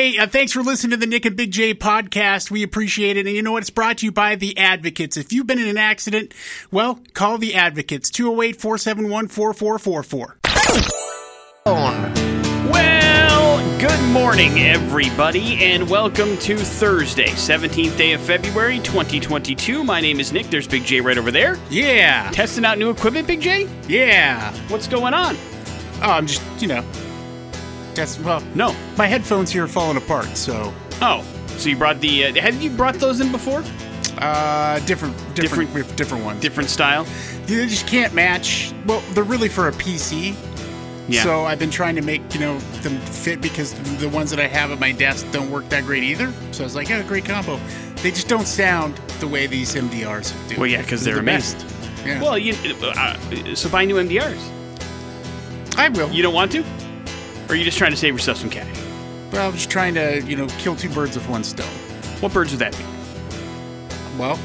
hey, uh, thanks for listening to the Nick and Big J podcast. We appreciate it. And you know what? It's brought to you by the Advocates. If you've been in an accident, well, call the Advocates 208 471 4444. Well, good morning, everybody, and welcome to Thursday, 17th day of February, 2022. My name is Nick. There's Big J right over there. Yeah. Testing out new equipment, Big J? Yeah. What's going on? Oh, I'm just, you know, that's, well, No. my headphones here are falling apart, so, Oh, so you brought the. Uh, have you brought those in before? uh, different, different, Different- different, ones. Different style? They just can't match. Well, they're really for a PC. Yeah. So I've been trying to make you know them fit because the ones that I have at my desk don't work that great either. So I was like, yeah, great combo. They just don't sound the way these MDRs do. Well, yeah, because they're the amazing. best. Yeah. Well, you. Uh, so buy new MDRs. I will. You don't want to? Or are you just trying to save yourself some cash? well, I'm just trying to you know kill two birds with one stone. What birds would that be? Well,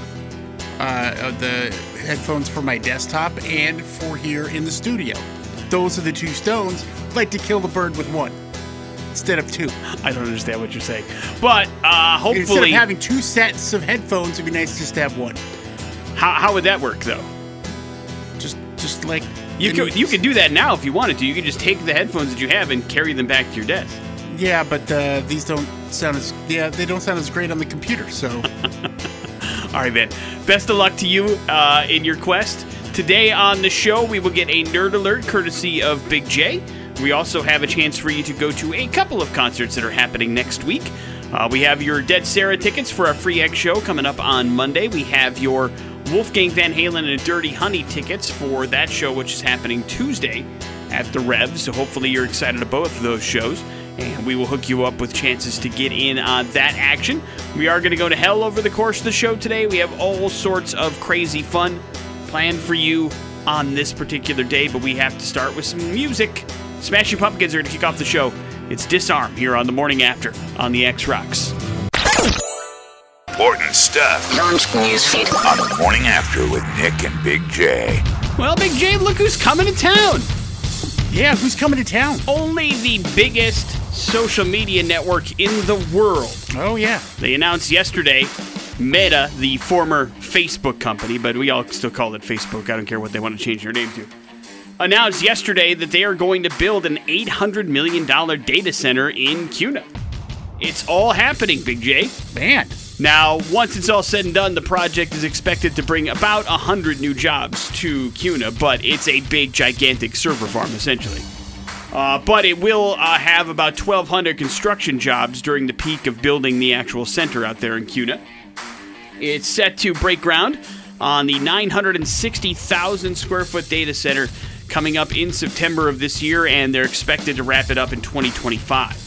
uh, uh, the headphones for my desktop and for here in the studio. Those are the two stones. I'd like to kill the bird with one instead of two. I don't understand what you're saying. But uh, Instead of hopefully. having two sets of headphones, it'd be nice just to have one. how, how would that work, though? Just, just like You could, you could do that now if you wanted to. You could just take the headphones that you have and carry them back to your desk. Yeah, but uh, these don't sound as yeah they don't sound as great on the computer. So All right, man. Best of luck to you uh, in your quest. Today on the show, we will get a nerd alert courtesy of Big J. We also have a chance for you to go to a couple of concerts that are happening next week. Uh, we have your Dead Sara tickets for our free egg show coming up on Monday. We have your Wolfgang Van Halen and Dirty Honey tickets for that show, which is happening Tuesday at the Rev. So hopefully you're excited about both of those shows. And we will hook you up with chances to get in on that action. We are going to go to hell over the course of the show today. We have all sorts of crazy fun planned for you on this particular day, but we have to start with some music. Smashing Pumpkins are going to kick off the show. It's Disarm here on the morning after on the X Rocks. Important stuff Launch newsfeed. on the morning after with Nick and Big J. Well, Big J, look who's coming to town. yeah, who's coming to town? Only the biggest social media network in the world. Oh yeah, They announced yesterday Meta, the former Facebook company, but we all still call it Facebook. I don't care what they want to change their name to. Announced yesterday that they are going to build an $800 million data center in Kuna. It's all happening, Big J. man. Now, once it's all said and done, the project is expected to bring about 100 new jobs to Kuna, but it's a big, gigantic server farm, essentially. Uh, but it will uh, have about 1,200 construction jobs during the peak of building the actual center out there in Kuna. It's set to break ground on the 960,000 square foot data center coming up in September of this year, and they're expected to wrap it up in 2025.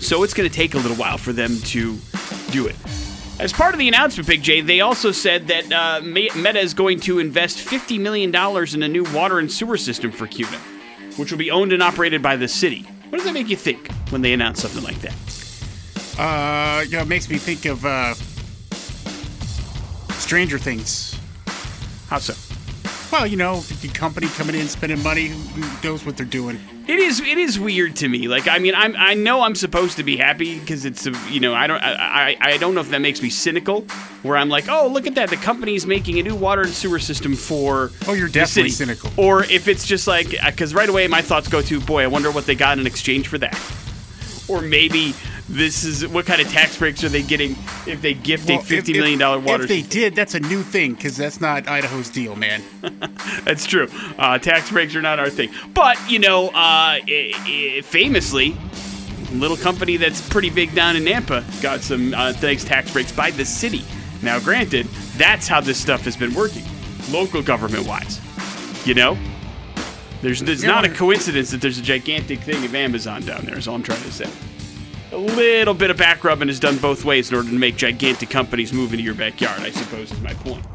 So it's going to take a little while for them to do it. As part of the announcement, Big J, they also said that uh, Meta is going to invest $50 million in a new water and sewer system for Kuna, which will be owned and operated by the city. What does that make you think when they announce something like that? Uh, you know, it makes me think of uh, Stranger Things. How so? Well, you know, the company coming in spending money, who knows what they're doing? It is. It is weird to me. Like, I mean, I'm. I know I'm supposed to be happy because it's. A, you know, I don't. I, I. I don't know if that makes me cynical, where I'm like, oh, look at that. The company's making a new water and sewer system for. Oh, you're definitely cynical. Or if it's just like, uh, because right away my thoughts go to, boy, I wonder what they got in exchange for that. Or maybe this is what kind of tax breaks are they getting if they gift Well, a if- fifty if- million dollar water? If they did, that's a new thing because that's not Idaho's deal, man. That's true. Uh, tax breaks are not our thing. But, you know, uh, famously, little company that's pretty big down in Nampa got some uh, thanks tax breaks by the city. Now, granted, that's how this stuff has been working, local government wise. You know? There's, there's Yeah, not a coincidence that there's a gigantic thing of Amazon down there, is all I'm trying to say. A little bit of back rubbing is done both ways in order to make gigantic companies move into your backyard, I suppose, is my point.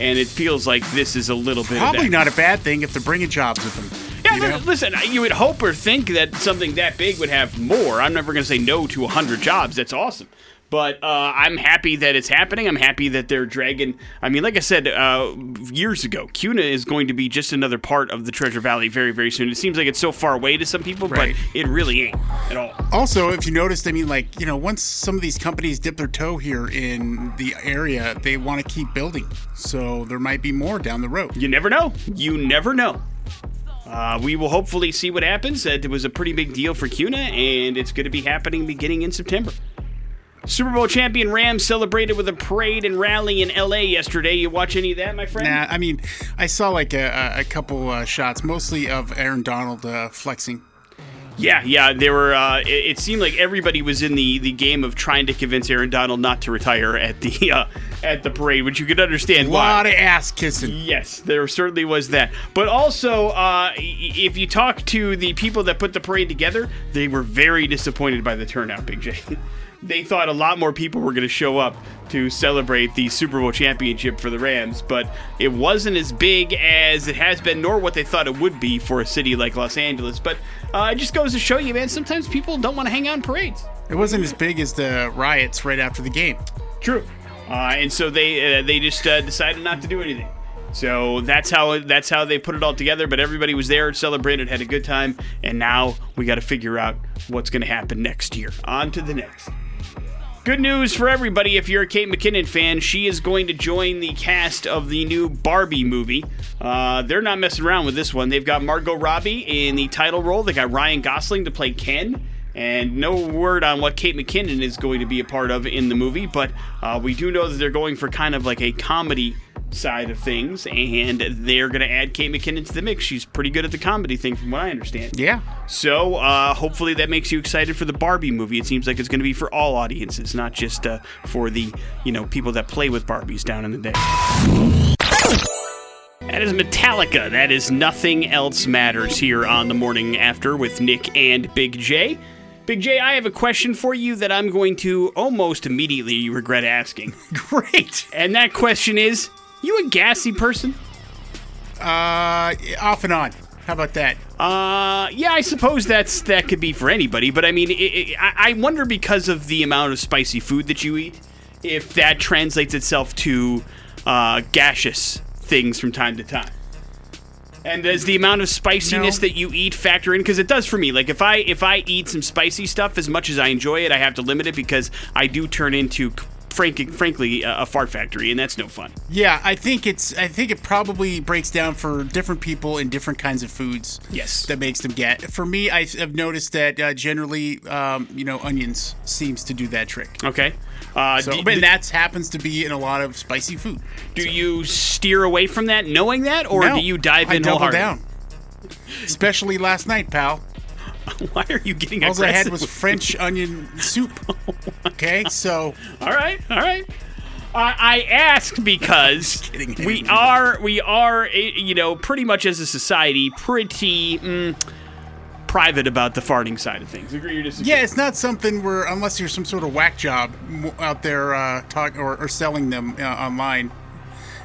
And it feels like this is a little bit of Probably not a bad thing if they're bringing jobs with them. Yeah, you know? listen, you would hope or think that something that big would have more. I'm never going to say no to 100 jobs. That's awesome. But uh, I'm happy that it's happening. I'm happy that they're dragging. I mean, like I said uh, years ago, Kuna is going to be just another part of the Treasure Valley very, very soon. It seems like it's so far away to some people, Right. but it really ain't at all. Also, if you noticed, I mean, like, you know, once some of these companies dip their toe here in the area, they want to keep building. So there might be more down the road. You never know. You never know. Uh, we will hopefully see what happens. Uh, it was a pretty big deal for Kuna, and it's going to be happening beginning in September. Super Bowl champion Rams celebrated with a parade and rally in LA yesterday. You watch any of that, my friend? Nah, I mean, I saw like a, a couple uh, shots, mostly of Aaron Donald uh, flexing. Yeah, yeah. There were. Uh, it, it seemed like everybody was in the, the game of trying to convince Aaron Donald not to retire at the uh, at the parade, which you could understand A why. lot of ass kissing. Yes, there certainly was that. But also, uh, if you talk to the people that put the parade together, they were very disappointed by the turnout, Big J. they thought a lot more people were going to show up to celebrate the Super Bowl championship for the Rams, but it wasn't as big as it has been, nor what they thought it would be for a city like Los Angeles. But uh, it just goes to show you, man, sometimes people don't want to hang on parades. It wasn't as big as the riots right after the game. True. Uh, and so they uh, they just uh, decided not to do anything. So that's how that's how they put it all together. But everybody was there, celebrated, had a good time, and now we got to figure out what's going to happen next year. On to the next. Good news for everybody if you're a Kate McKinnon fan. She is going to join the cast of the new Barbie movie. Uh, they're not messing around with this one. They've got Margot Robbie in the title role, they got Ryan Gosling to play Ken. And no word on what Kate McKinnon is going to be a part of in the movie, but uh, we do know that they're going for kind of like a comedy side of things, and they're going to add Kate McKinnon to the mix. She's pretty good at the comedy thing, from what I understand. Yeah. So uh, hopefully that makes you excited for the Barbie movie. It seems like it's going to be for all audiences, not just uh, for the you know people that play with Barbies down in the day. That is Metallica. That is nothing else matters here on the morning after with Nick and Big J. Big J, I have a question for you that I'm going to almost immediately regret asking. Great. And that question is, you a gassy person? Uh, off and on. How about that? Uh, yeah, I suppose that's that could be for anybody, but I mean, it, it, I I wonder because of the amount of spicy food that you eat, if that translates itself to uh, gaseous things from time to time. And does the amount of spiciness No. that you eat factor in? Because it does for me. Like if I if I eat some spicy stuff, as much as I enjoy it, I have to limit it because I do turn into, frank, frankly, a, fart factory, and that's no fun. Yeah, I think it's. I think it probably breaks down for different people in different kinds of foods. Yes. That makes them get. For me, I- I've noticed that uh, generally, um, you know, onions seems to do that trick. Okay. Uh, So, do- but that happens to be in a lot of spicy food. Do you steer away from that, knowing that, or No, do you dive in I double down. Especially last night, pal. Why are you getting All I had was French onion soup. Okay, so all right, all right. I I ask because we are we are eh, you know pretty much as a society pretty mm, private about the farting side of things. Agree or disagree? yeah, it's not something where unless you're some sort of whack job out there uh, talk or, or selling them uh, online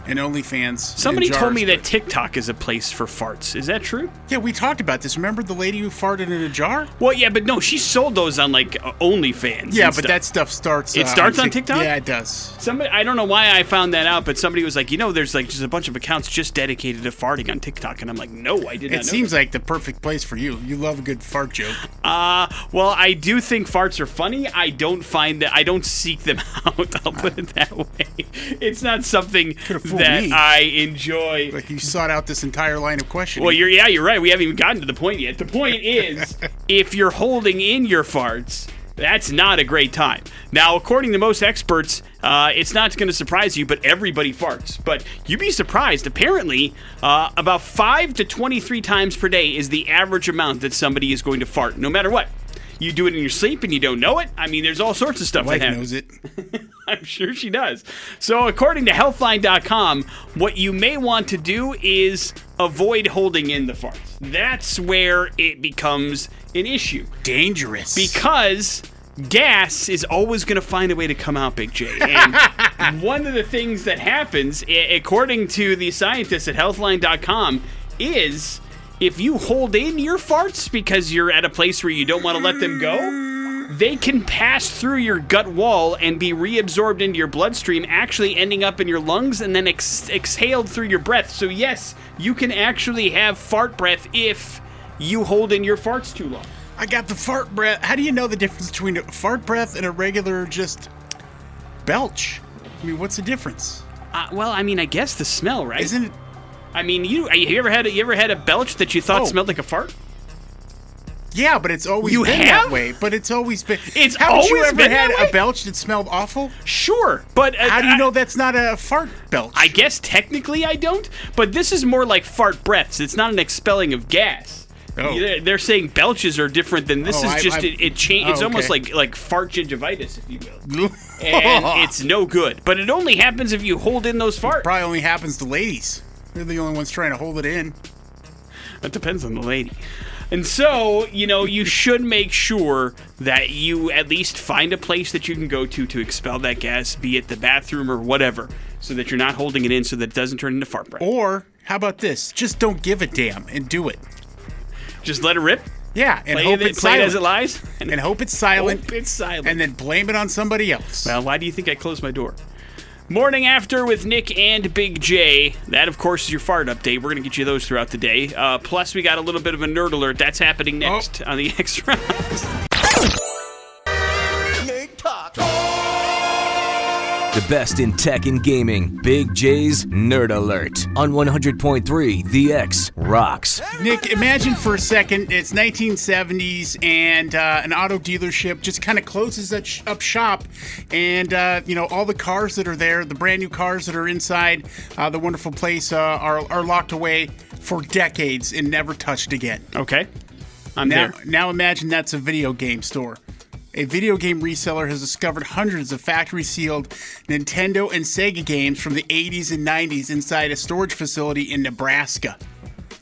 and OnlyFans. Somebody in told me jars, that TikTok is a place for farts. Is that true? Yeah, we talked about this. Remember the lady who farted in a jar? Well, yeah, but no, she sold those on like uh, OnlyFans. Yeah, and but stuff. that stuff starts. It uh, starts on Tik- TikTok? Yeah, it does. Somebody, I don't know why I found that out, but somebody was like, you know, there's like just a bunch of accounts just dedicated to farting on TikTok, and I'm like, no, I did not. It seems that. like the perfect place for you. You love a good fart joke. Uh, well, I do think farts are funny. I don't find that. I don't seek them out. I'll put it that way. It's not something that me. I enjoy. Like you sought out this entire line of questioning. Well, you're yeah, you're right. We haven't even gotten to the point yet. The point is, if you're holding in your farts, that's not a great time. Now, according to most experts, uh, it's not going to surprise you, but everybody farts. But you'd be surprised. Apparently, uh, about five to twenty-three times per day is the average amount that somebody is going to fart, no matter what. You do it in your sleep and you don't know it. I mean, there's all sorts of stuff wife that knows it. I'm sure she does. So, according to Healthline.com, what you may want to do is avoid holding in the farts. That's where it becomes an issue Dangerous. because gas is always going to find a way to come out, Big J. And one of the things that happens, a- according to the scientists at Healthline.com, is if you hold in your farts because you're at a place where you don't want to let them go, they can pass through your gut wall and be reabsorbed into your bloodstream, actually ending up in your lungs and then ex- exhaled through your breath. So, yes, you can actually have fart breath if you hold in your farts too long. I got the fart breath. How do you know the difference between a fart breath and a regular just belch? I mean, what's the difference? Uh, well, I mean, I guess the smell, right? Isn't it? I mean, you you ever had a, you ever had a belch that you thought Oh. smelled like a fart? Yeah, but it's always You been have? that way. But it's always been. It's Haven't you ever been had a belch that smelled awful? Sure, but uh, How do you I- know that's not a fart belch? I guess technically I don't, but this is more like fart breaths. It's not an expelling of gas. Oh. They're- saying belches are different than this Oh, is just I- it. it cha- it's Oh, almost like like fart gingivitis, if you will, and it's no good. But it only happens if you hold in those farts. probably only happens to ladies. They're the only ones trying to hold it in. That depends on the lady. And so, you know, you should make sure that you at least find a place that you can go to to expel that gas, be it the bathroom or whatever, so that you're not holding it in so that it doesn't turn into fart breath. Or how about this? Just don't give a damn and do it. Just let it rip. Yeah, and Play, hope it, it's play it as it lies. and hope it's silent. Hope it's silent. and then blame it on somebody else. Well, why do you think I closed my door? Morning after with Nick and Big J. That, of course, is your fart update. We're going to get you those throughout the day. Uh, plus, we got a little bit of a nerd alert. That's happening next on the X Rocks. The best in tech and gaming. Big J's Nerd Alert on 100.3 The X Rocks. Nick, imagine for a second it's 1970s and uh, an auto dealership just kind of closes that sh- up shop, and uh, you know all the cars that are there, the brand new cars that are inside uh, the wonderful place, uh, are are locked away for decades and never touched again. Okay. I'm Now, there. now imagine that's a video game store. A video game reseller has discovered hundreds of factory sealed Nintendo and Sega games from the 80s and 90s inside a storage facility in Nebraska.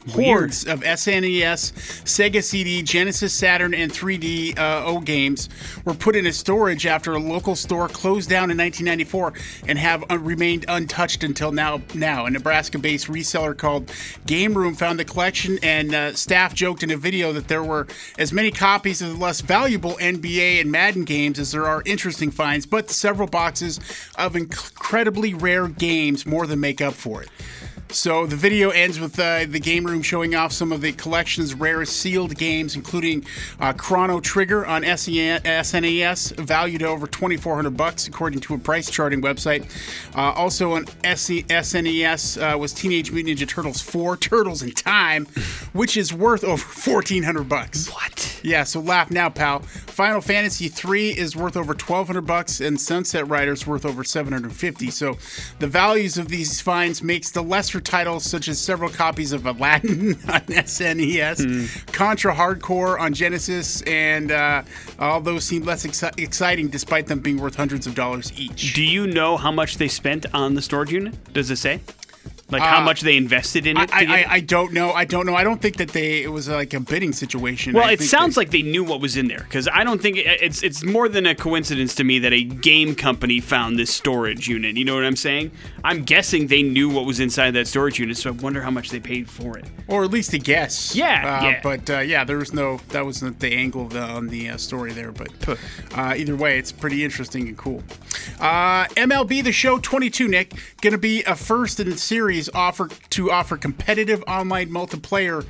Hordes of SNES, Sega CD, Genesis, Saturn, and 3D uh, O games were put into storage after a local store closed down in 1994 and have uh, remained untouched until now. Now, a Nebraska-based reseller called Game Room found the collection, and uh, staff joked in a video that there were as many copies of the less valuable NBA and Madden games as there are interesting finds, but several boxes of incredibly rare games more than make up for it. So the video ends with uh, the game room showing off some of the collection's rarest sealed games, including uh, Chrono Trigger on SNES, valued at over 2,400 bucks, according to a price charting website. Uh, also on SNES uh, was Teenage Mutant Ninja Turtles 4: Turtles in Time, which is worth over 1,400 bucks. What? Yeah, so laugh now, pal. Final Fantasy 3 is worth over 1200 bucks and Sunset Riders worth over 750. So the values of these finds makes the lesser titles such as several copies of Aladdin on SNES, Contra Hard Corps on Genesis, and uh, all those seem less exci- exciting despite them being worth hundreds of dollars each. Do you know how much they spent on the storage unit? Does it say? Like how much they invested in it? I, I, I don't know. I don't know. I don't think that they it was like a bidding situation. Well, I it sounds they- like they knew what was in there because I don't think it, it's it's more than a coincidence to me that a game company found this storage unit. You know what I'm saying? I'm guessing they knew what was inside that storage unit, so I wonder how much they paid for it. or at least a guess. Yeah, uh, yeah. But uh, yeah, there was no that wasn't the angle the, on the uh, story there. But uh, either way, it's pretty interesting and cool. Uh, MLB The Show 22, Nick, going to be a first in the series offer to offer competitive online multiplayer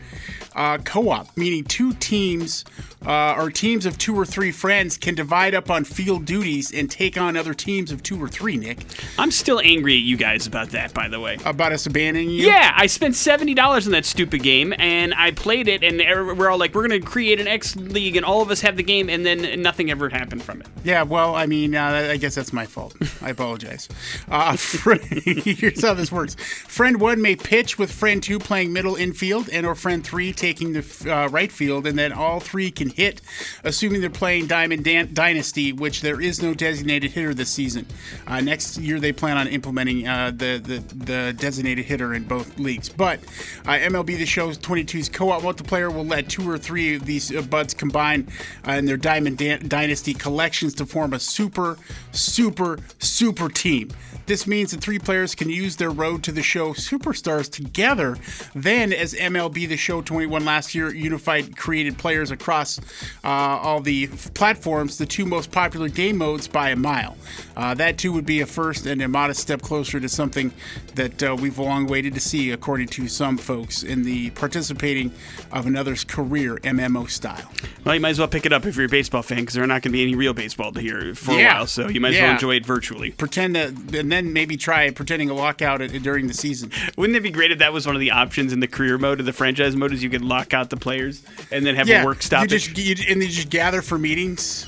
uh, co-op, meaning two teams uh, or teams of two or three friends can divide up on field duties and take on other teams of two or three. Nick, I'm still angry at you guys about that, by the way. about us abandoning you. Yeah, I spent seventy dollars on that stupid game, and I played it, and we're all like, "We're gonna create an X League, and all of us have the game," and then nothing ever happened from it. Yeah, well, I mean, uh, I guess that's my fault. I apologize. Uh, here's how this works: Friend one may pitch with friend two playing middle infield, and or friend three taking the uh, right field, and then all three can hit, assuming they're playing Diamond Dan- Dynasty, which there is no designated hitter this season. Uh, next year, they plan on implementing uh, the, the the designated hitter in both leagues. But uh, MLB The Show 22's co-op multiplayer will let two or three of these uh, buds combine uh, in their Diamond Dan- Dynasty collections to form a super, super, super team. This means that three players can use their Road to the Show Superstars together. Then, as MLB The Show 21 last year unified created players across uh, all the platforms, the two most popular game modes by a mile. Uh, that too would be a first and a modest step closer to something that uh, we've long waited to see, according to some folks, in the participating of another's career MMO style. Well, you might as well pick it up if you're a baseball fan because there are not going to be any real baseball to hear for a while. So you might as well enjoy it virtually. Pretend that, and then maybe try pretending a lockout at- during the season. Wouldn't it be great if that was one of the options in the career mode or the franchise mode? Is you could lock out the players and then have a work you stoppage just you, and they just gather for meetings.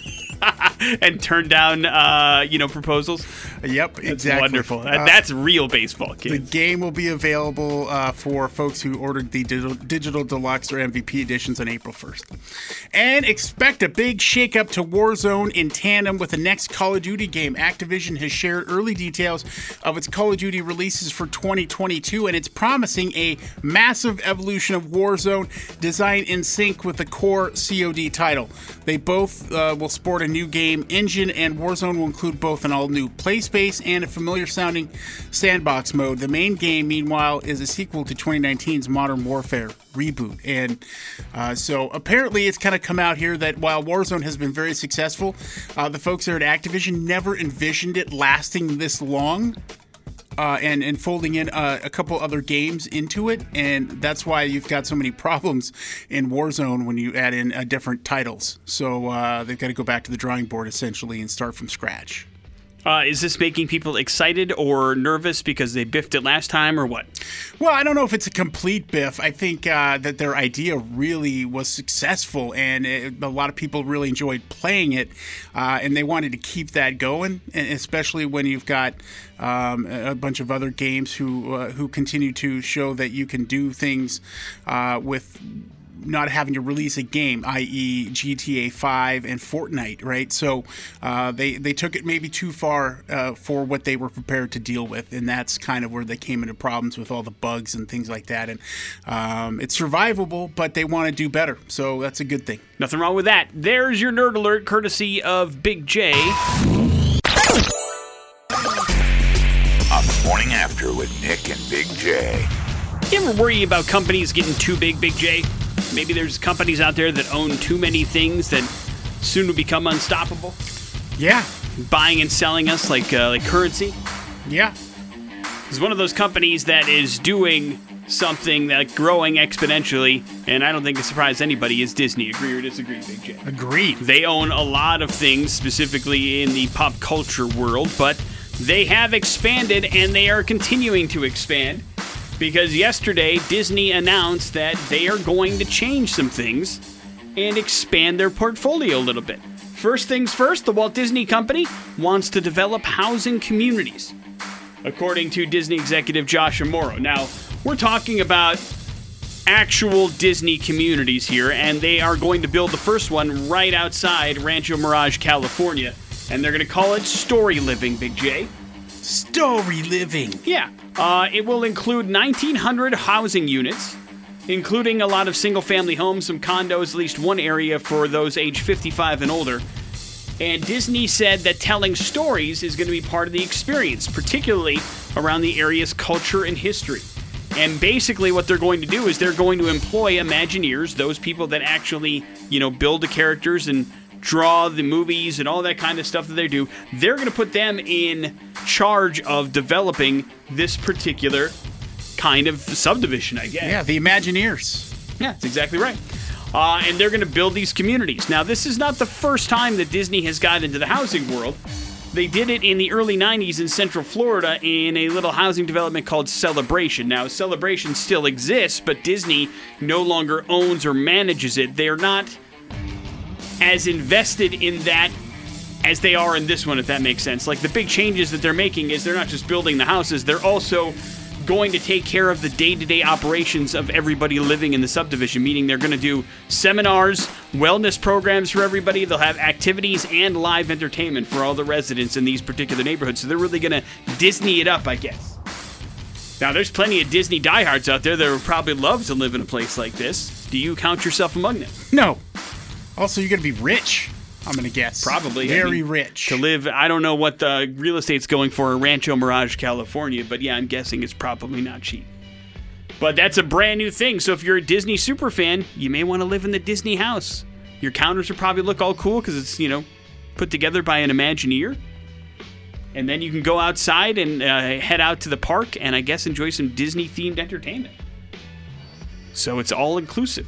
and turn down, uh, you know, proposals. Yep, That's exactly. wonderful. Uh, That's real baseball, the game will be available uh, for folks who ordered the digital, digital deluxe or MVP editions on April 1st. And expect a big shakeup to Warzone in tandem with the next Call of Duty game. Activision has shared early details of its Call of Duty releases for 2022, and it's promising a massive evolution of Warzone designed in sync with the core COD title. They both uh, will sport a new game engine, and Warzone will include both an all new play space and a familiar sounding sandbox mode. The main game, meanwhile, is a sequel to 2019's Modern Warfare reboot. And uh, so apparently it's kind of come out here that while Warzone has been very successful, uh, the folks there at Activision never envisioned it lasting this long uh, and and folding in uh, a couple other games into it, and that's why you've got so many problems in Warzone when you add in uh, different titles. So uh, they've got to go back to the drawing board essentially and start from scratch. Uh, is this making people excited or nervous because they biffed it last time or what? Well, I don't know if it's a complete biff. I think uh, that their idea really was successful, and it, a lot of people really enjoyed playing it, uh, and they wanted to keep that going. Especially when you've got um, a a bunch of other games who uh, who continue to show that you can do things uh, with not having to release a game, i.e., GTA 5 and Fortnite, right? So uh, they they took it maybe too far uh, for what they were prepared to deal with, and that's kind of where they came into problems with all the bugs and things like that. And um, it's survivable, but they want to do better, so that's a good thing. Nothing wrong with that. There's your nerd alert, courtesy of Big J. On the morning after with Nick and Big J. You ever worry about companies getting too big, Big J? Maybe there's companies out there that own too many things that soon will become unstoppable, Yeah, buying and selling us like uh, like currency. yeah. It's one of those companies that is doing something that growing exponentially, and I don't think it surprised anybody. Is Disney? Agree or disagree, Big J? Agreed. They own a lot of things, specifically in the pop culture world, but they have expanded and they are continuing to expand because yesterday Disney announced that they are going to change some things and expand their portfolio a little bit. First things first, the Walt Disney Company wants to develop housing communities, according to Disney executive Josh D'Amaro. Now, we're talking about actual Disney communities here, and they are going to build the first one right outside Rancho Mirage, California. And they're going to call it Story Living, Big J. Story living. Yeah. Uh, it will include 1,900 housing units, including a lot of single family homes, some condos, at least one area for those age 55 and older. And Disney said that telling stories is going to be part of the experience, particularly around the area's culture and history. And basically, what they're going to do is they're going to employ Imagineers, those people that actually, you know, build the characters and draw the movies and all that kind of stuff that they do. They're going to put them in charge of developing this particular kind of subdivision, I guess. Yeah, the Imagineers. Yeah, that's exactly right. Uh, and they're going to build these communities. Now, this is not the first time that Disney has got into the housing world. They did it in the early 90s in Central Florida in a little housing development called Celebration. Now, Celebration still exists, but Disney no longer owns or manages it. They're not as invested in that as they are in this one, if that makes sense. Like the big changes that they're making is they're not just building the houses, they're also going to take care of the day to day operations of everybody living in the subdivision, meaning they're going to do seminars, wellness programs for everybody. They'll have activities and live entertainment for all the residents in these particular neighborhoods. So they're really going to Disney it up, I guess. Now, there's plenty of Disney diehards out there that would probably love to live in a place like this. Do you count yourself among them? No. Also, you're going to be rich. I'm gonna guess. Probably. I very mean, rich. To live, I don't know what the real estate's going for in Rancho Mirage, California, but yeah, I'm guessing it's probably not cheap. But that's a brand new thing. So if you're a Disney super fan, you may want to live in the Disney house. Your counters will probably look all cool because it's, you know, put together by an Imagineer. And then you can go outside and uh, head out to the park and I guess enjoy some Disney themed entertainment. So it's all inclusive.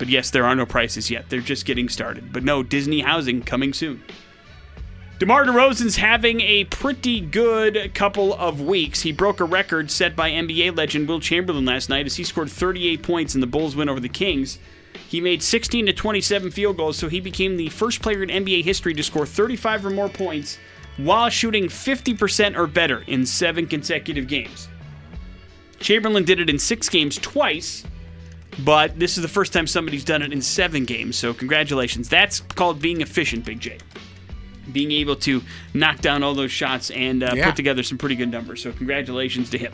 But yes, there are no prices yet. They're just getting started. But no, Disney housing coming soon. DeMar DeRozan's having a pretty good couple of weeks. He broke a record set by NBA legend Wilt Chamberlain last night as he scored 38 points in the Bulls win over the Kings. He made 16 to 27 field goals, so he became the first player in NBA history to score 35 or more points while shooting 50% or better in seven consecutive games. Chamberlain did it in six games twice, but this is the first time somebody's done it in seven games, so congratulations. That's called being efficient, Big J. Being able to knock down all those shots and uh, Yeah. put together some pretty good numbers, so congratulations to him.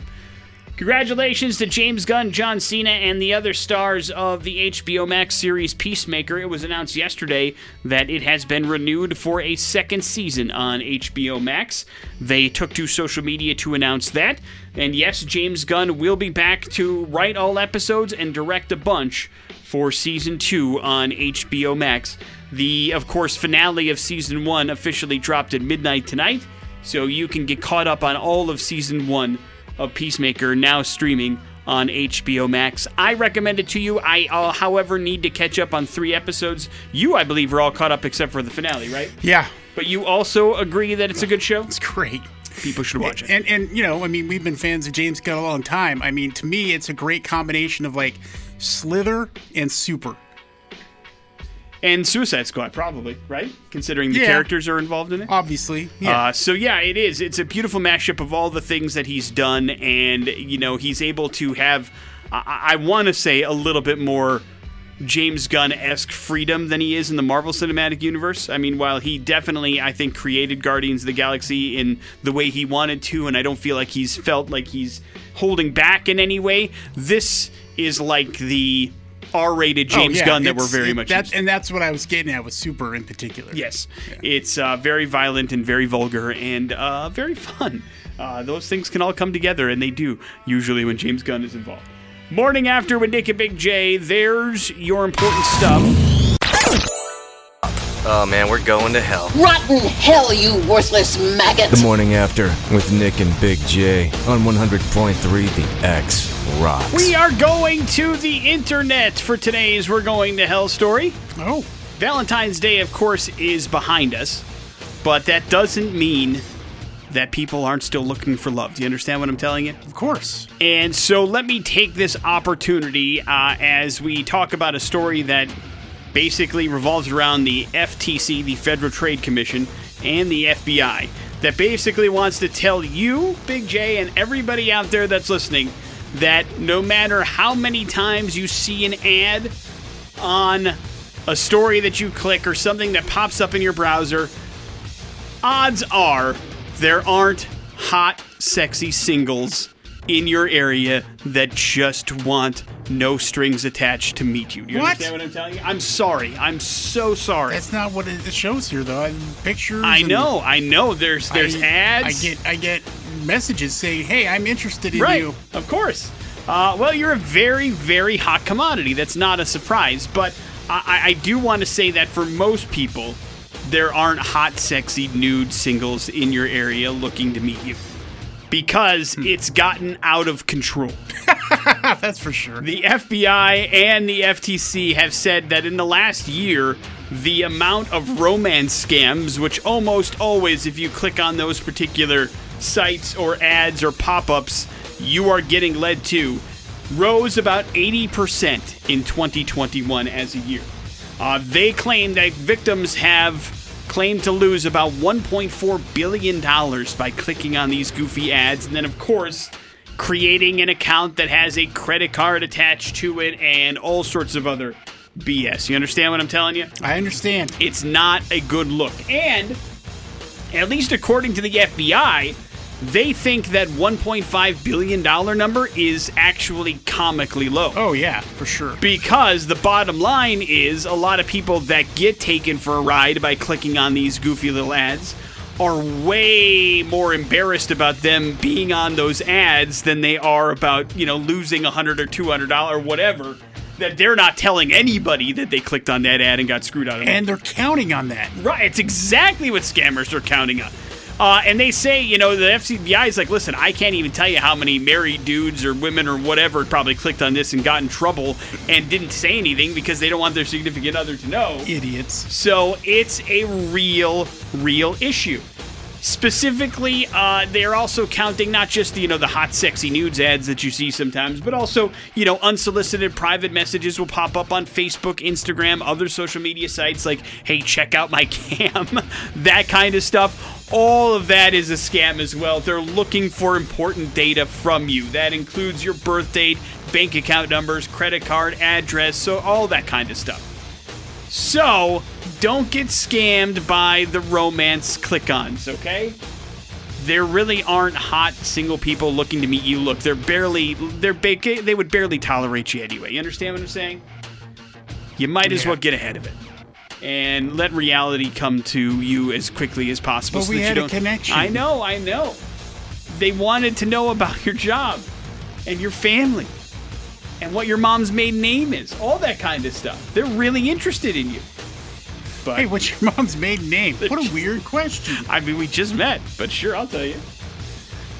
Congratulations to James Gunn, John Cena, and the other stars of the HBO Max series Peacemaker. It was announced yesterday that it has been renewed for a second season on HBO Max. They took to social media to announce that. And yes, James Gunn will be back to write all episodes and direct a bunch for season two on HBO Max. The, of course, finale of season one officially dropped at midnight tonight, so you can get caught up on all of season one of Peacemaker now streaming on HBO Max. I recommend it to you. I, uh, however, need to catch up on three episodes. You, I believe, are all caught up except for the finale, right? yeah, But you also agree that it's a good show? it's great. People should watch it. And and you know, I mean, we've been fans of James Gunn a long time. I mean, to me, it's a great combination of like Slither and Super. And Suicide Squad, probably, right? Considering the Yeah. characters are involved in it. Obviously, yeah. Uh, so yeah, it is. It's a beautiful mashup of all the things that he's done, and you know he's able to have, I, I want to say, a little bit more James Gunn esque freedom than he is in the Marvel Cinematic Universe. I mean, while he definitely, I think, created Guardians of the Galaxy in the way he wanted to, and I don't feel like he's felt like he's holding back in any way. This is like the R-rated James Oh, yeah, Gunn that we're very it- much that, and that's what I was getting at with Super in particular. Yes, it's uh, very violent and very vulgar and uh, very fun. Uh, those things can all come together, and they do usually when James Gunn is involved. Morning after with Nick and Big J. There's your important stuff. Oh man, we're going to hell. Rotten hell, you worthless maggot! The morning after with Nick and Big J on 100.3 The X Rocks. We are going to the internet for today's We're Going to Hell story. Oh, Valentine's Day, of course, is behind us, but that doesn't mean that people aren't still looking for love. Do you understand what I'm telling you? of course. And so let me take this opportunity uh, as we talk about a story that basically revolves around the FTC, the Federal Trade Commission, and the FBI, that basically wants to tell you, Big J, and everybody out there that's listening, that no matter how many times you see an ad on a story that you click or something that pops up in your browser, odds are there aren't hot, sexy singles in your area that just want no strings attached to meet you. You What? understand what I'm telling you? I'm sorry. I'm so sorry. That's not what it shows here, though. I, pictures. I know. I know. There's there's I, ads. I get I get messages saying, "Hey, I'm interested in right. you." Of course. Uh, well, you're a very, very hot commodity. That's not a surprise. But I- I do want to say that for most people, there aren't hot, sexy, nude singles in your area looking to meet you because Hmm. it's gotten out of control. That's for sure. The FBI and the FTC have said that in the last year, the amount of romance scams, which almost always, if you click on those particular sites or ads or pop ups, you are getting led to, rose about 80% in 2021 as a year. Uh, they claim that victims have claimed to lose about $1.4 billion by clicking on these goofy ads. And then, of course, creating an account that has a credit card attached to it and all sorts of other BS. You understand what I'm telling you? I understand. It's not a good look. And, at least according to the FBI, they think that 1.5 billion dollar number is actually comically low. Oh yeah, for sure. Because the bottom line is a lot of people that get taken for a ride by clicking on these goofy little ads are way more embarrassed about them being on those ads than they are about, you know, losing a 100 or 200 dollar or whatever that they're not telling anybody that they clicked on that ad and got screwed out of it. And they're counting on that. Right, it's exactly what scammers are counting on. Uh, and they say, you know, the FCBI is like, listen, I can't even tell you how many married dudes or women or whatever probably clicked on this and got in trouble and didn't say anything because they don't want their significant other to know. Idiots. So it's a real, real issue. Specifically, uh, they're also counting not just you know the hot, sexy nudes ads that you see sometimes, but also you know unsolicited private messages will pop up on Facebook, Instagram, other social media sites like, "Hey, check out my cam," that kind of stuff. All of that is a scam as well. They're looking for important data from you. That includes your birth date, bank account numbers, credit card address, so all that kind of stuff. So, don't get scammed by the romance click ons, okay? There really aren't hot single people looking to meet you. Look, they're barely, they're big, they would barely tolerate you anyway. You understand what I'm saying? You might as Yeah. well get ahead of it and let reality come to you as quickly as possible. But so we that had you a connection. I know, I know. They wanted to know about your job and your family and what your mom's maiden name is, all that kind of stuff. They're really interested in you. But Hey, what's your mom's maiden name? What a weird question. I mean, we just met, but sure, I'll tell you.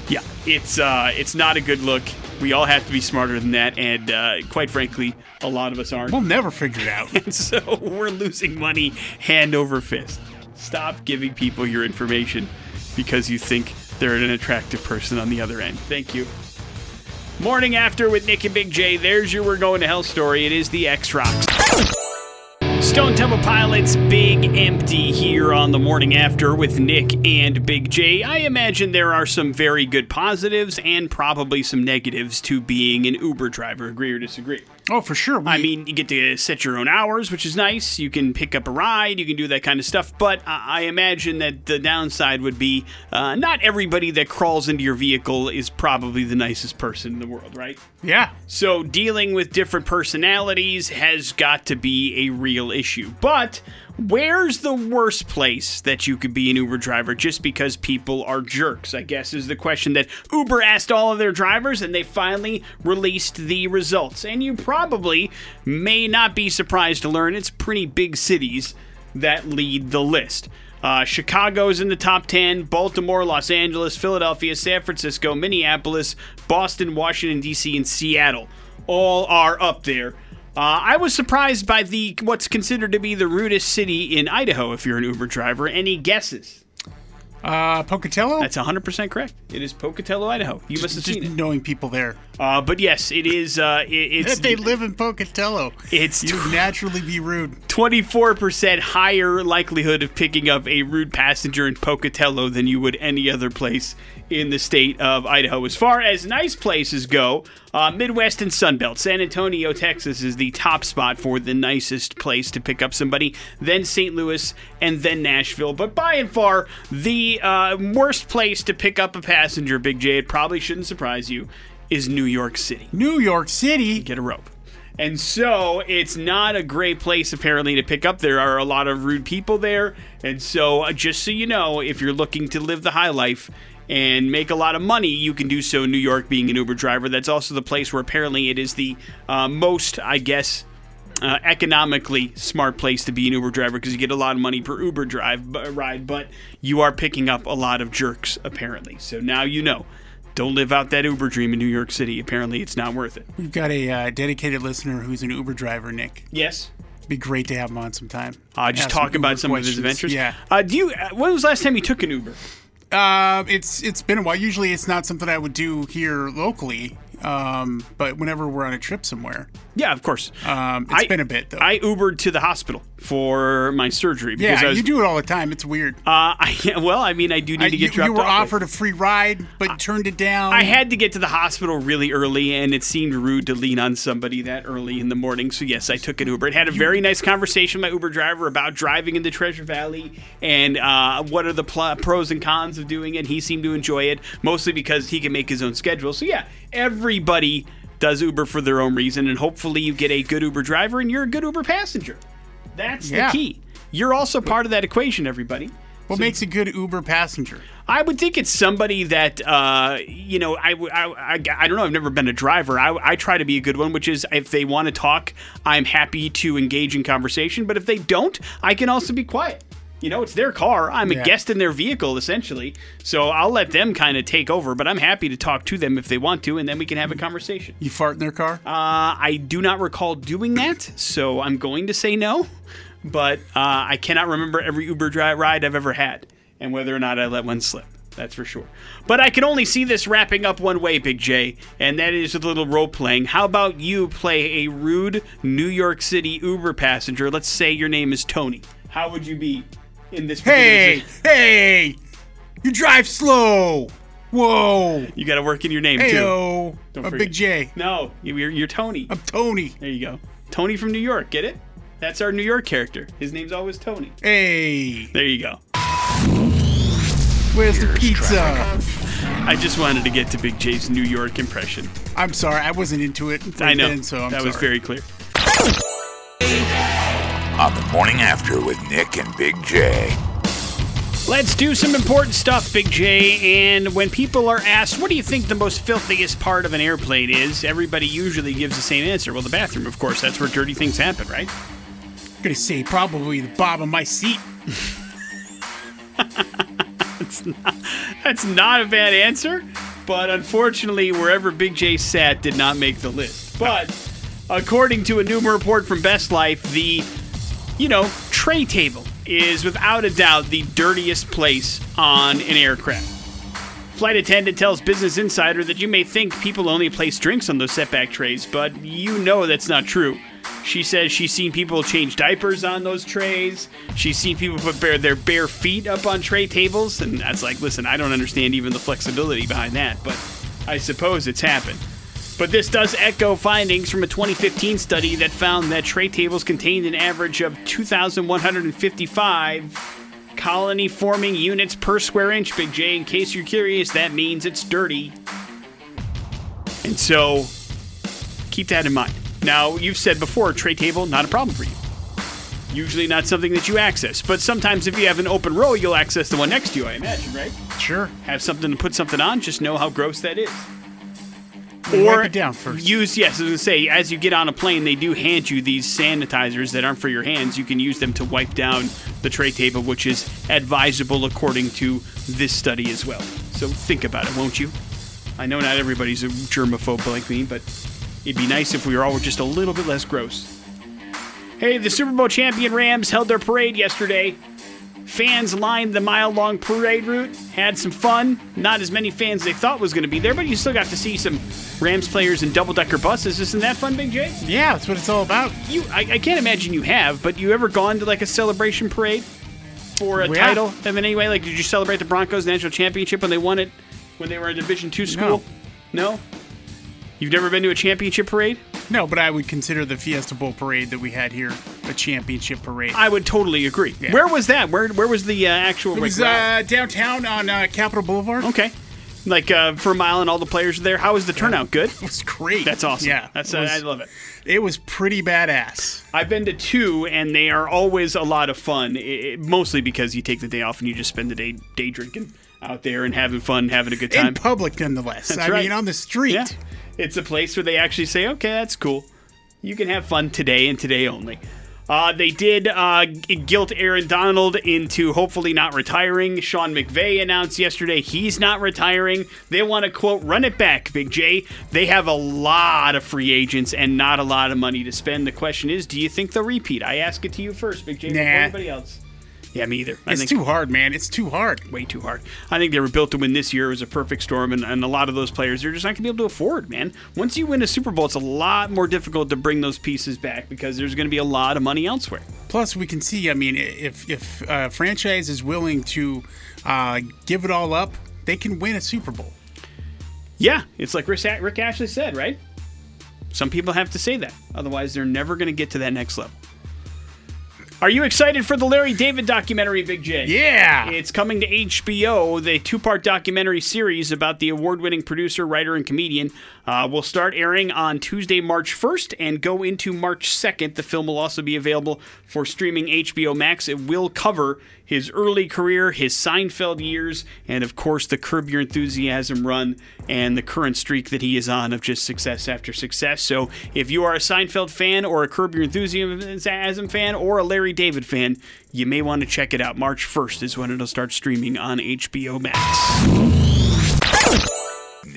Yeah, it's uh, it's not a good look. We all have to be smarter than that, and uh, quite frankly, a lot of us aren't. We'll never figure it out. And so we're losing money hand over fist. Stop giving people your information because you think they're an attractive person on the other end. Thank you. Morning after with Nick and Big J. There's your We're Going to Hell story. It is the X Rocks. Stone Temple Pilots Big Empty here on the morning after with Nick and Big J. I imagine there are some very good positives and probably some negatives to being an Uber driver. Agree or disagree? Oh, for sure. We, I mean, you get to set your own hours, which is nice. You can pick up a ride, you can do that kind of stuff. But I I imagine that the downside would be uh, not everybody that crawls into your vehicle is probably the nicest person in the world, right? yeah. So dealing with different personalities has got to be a real issue. But where's the worst place that you could be an Uber driver just because people are jerks? I guess is the question that Uber asked all of their drivers and they finally released the results. And you probably may not be surprised to learn it's pretty big cities that lead the list. Uh, Chicago's in the top 10, Baltimore, Los Angeles, Philadelphia, San Francisco, Minneapolis, Boston, Washington, D.C., and Seattle all are up there. Uh, I was surprised by the what's considered to be the rudest city in Idaho if you're an Uber driver. Any guesses? Uh, Pocatello? That's 100% correct. It is Pocatello, Idaho. You must have just seen it. knowing people there. Uh, but yes, it is. Uh, it, it's If they live in Pocatello, It's you'd tw- naturally be rude. 24% higher likelihood of picking up a rude passenger in Pocatello than you would any other place in the state of Idaho. As far as nice places go, uh, Midwest and Sunbelt. San Antonio, Texas is the top spot for the nicest place to pick up somebody, then St. Louis, and then Nashville. But by and far, the uh, worst place to pick up a passenger, Big J, it probably shouldn't surprise you, is New York City New York City. get a rope. And so it's not a great place apparently to pick up. There are a lot of rude people there. And so uh, just so you know, if you're looking to live the high life and make a lot of money, you can do so in New York being an Uber driver. That's also the place where apparently it is the uh, most, I guess, uh, economically smart place to be an Uber driver because you get a lot of money per Uber drive b- ride, but you are picking up a lot of jerks apparently. So now you know. Don't live out that Uber dream in New York City. Apparently, it's not worth it. We've got a uh, dedicated listener who's an Uber driver, Nick. Yes. Be great to have him on sometime. Uh, just talk him about Uber some of his adventures. Yeah. Uh, do you? Uh, when was the last time you took an Uber? Uh, it's it's been a while. Usually, it's not something I would do here locally. Um, but whenever we're on a trip somewhere, Yeah, of course. Um, it's I- been a bit though. I Ubered to the hospital for my surgery because yeah, I was. you do it all the time. It's weird. Uh, I, well, I mean, I do need I- to get you, dropped you were off. offered a free ride, but turned it down. I had to get to the hospital really early, and it seemed rude to lean on somebody that early in the morning. So yes, I took an Uber. It had a very nice conversation with my Uber driver about driving into Treasure Valley and uh, what are the pl- pros and cons of doing it. He seemed to enjoy it, mostly because he can make his own schedule. So yeah, everybody does Uber for their own reason, and hopefully you get a good Uber driver and you're a good Uber passenger. That's Yeah. the key. You're also part of that equation, everybody. What makes a good Uber passenger? I would think it's somebody that, uh, you know, I I I don't know. I've never been a driver. I, I try to be a good one, which is if they want to talk, I'm happy to engage in conversation. But if they don't, I can also be quiet. You know, it's their car. I'm a guest in their vehicle, essentially. So I'll let them kind of take over, but I'm happy to talk to them if they want to, and then we can have a conversation. You fart in their car? Uh, I do not recall doing that, so I'm going to say no. But uh, I cannot remember every Uber ride I've ever had and whether or not I let one slip. That's for sure. But I can only see this wrapping up one way, Big J, and that is with a little role playing. How about you play a rude New York City Uber passenger? Let's say your name is Tony. How would you be in this hey, hey! You drive slow. Whoa. You got to work in your name, too. Heyo. Don't A forget. big J. No, you're, you're Tony. I'm Tony. There you go. Tony from New York. Get it? That's our New York character. His name's always Tony. Hey, There you go. where's the pizza? I just wanted to get to Big J's New York impression. I'm sorry, I wasn't into it. I know. Then, so I'm that was very clear. On the morning after with Nick and Big J. Let's do some important stuff, Big J. And when people are asked, what do you think the most filthiest part of an airplane is? Everybody usually gives the same answer. Well, the bathroom, of course. That's where dirty things happen, right? I'm gonna say probably the bottom of my seat. That's not a bad answer, but unfortunately, wherever Big J sat did not make the list. But according to a new report from Best Life, the you know tray table is without a doubt the dirtiest place on an aircraft. Flight attendant tells Business Insider that you may think people only place drinks on those setback trays, but you know that's not true. She says she's seen people change diapers on those trays. She's seen people put bare, their bare feet up on tray tables, and that's like, listen, I don't understand even the flexibility behind that, but I suppose it's happened. But this does echo findings from a 2015 study that found that tray tables contained an average of 2,155 colony forming units per square inch, Big J. In case you're curious, that means it's dirty. And so keep that in mind. Now, you've said before, tray table, not a problem for you. Usually not something that you access, but sometimes if you have an open row, you'll access the one next to you, I imagine, right? Sure. Have something to put something on, just know how gross that is. Wipe it down first. Use yes, as I was gonna say as you get on a plane, they do hand you these sanitizers that aren't for your hands. You can use them to wipe down the tray table, which is advisable according to this study as well. So think about it, won't you? I know not everybody's a germaphobe like me, but it'd be nice if we were all just a little bit less gross. Hey, the Super Bowl champion Rams held their parade yesterday. Fans lined the mile long parade route, had some fun. Not as many fans as they thought was going to be there, but you still got to see some Rams players in double decker buses. Isn't that fun, Big J? Yeah, that's what it's all about. You, I, I can't imagine you have, but you ever gone to like a celebration parade for a Yeah. title of any way? Like, did you celebrate the Broncos national championship when they won it when they were a Division two school? No. You've never been to a championship parade? No, but I would consider the Fiesta Bowl parade that we had here a championship parade. I would totally agree. Yeah. Where was that? Where Where was the uh, actual? it was uh, downtown on uh, Capitol Boulevard. Okay. Like uh, for a mile and all the players are there. How was the turnout? Good. It was great. That's awesome. Yeah, That's it was, I love it. it was pretty badass. I've been to two, and they are always a lot of fun. i i mostly because you take the day off and you just spend the day day drinking out there and having fun, having a good time In public, nonetheless. That's I right. mean, on the street. Yeah, it's a place where they actually say, "Okay, that's cool. You can have fun today and today only." Uh, they did uh, guilt Aaron Donald into hopefully not retiring. Sean McVay announced yesterday he's not retiring. They want to quote, "Run it back, Big J." They have a lot of free agents and not a lot of money to spend. The question is, do you think they'll repeat? I ask it to you first, Big J, before anybody else. Yeah, me either. I It's think too hard, man. It's too hard. way too hard. I think they were built to win this year. It was a perfect storm, and, and a lot of those players they're just not going to be able to afford, man. Once you win a Super Bowl, it's a lot more difficult to bring those pieces back because there's going to be a lot of money elsewhere. Plus, we can see. I mean, if if a franchise is willing to uh, give it all up, they can win a Super Bowl. Yeah, it's like Rick, Rick Ashley said, right? Some people have to say that. Otherwise, they're never going to get to that next level. Are you excited for the Larry David documentary, Big J? Yeah. It's coming to HBO. The two part documentary series about the award winning producer, writer, and comedian uh, will start airing on Tuesday, March 1st, and go into March 2nd. The film will also be available for streaming HBO Max. It will cover his early career, his Seinfeld years, and of course, the Curb Your Enthusiasm run and the current streak that he is on of just success after success. So, if you are a Seinfeld fan, or a Curb Your Enthusiasm fan, or a Larry David fan, you may want to check it out. March 1st is when it'll start streaming on HBO Max.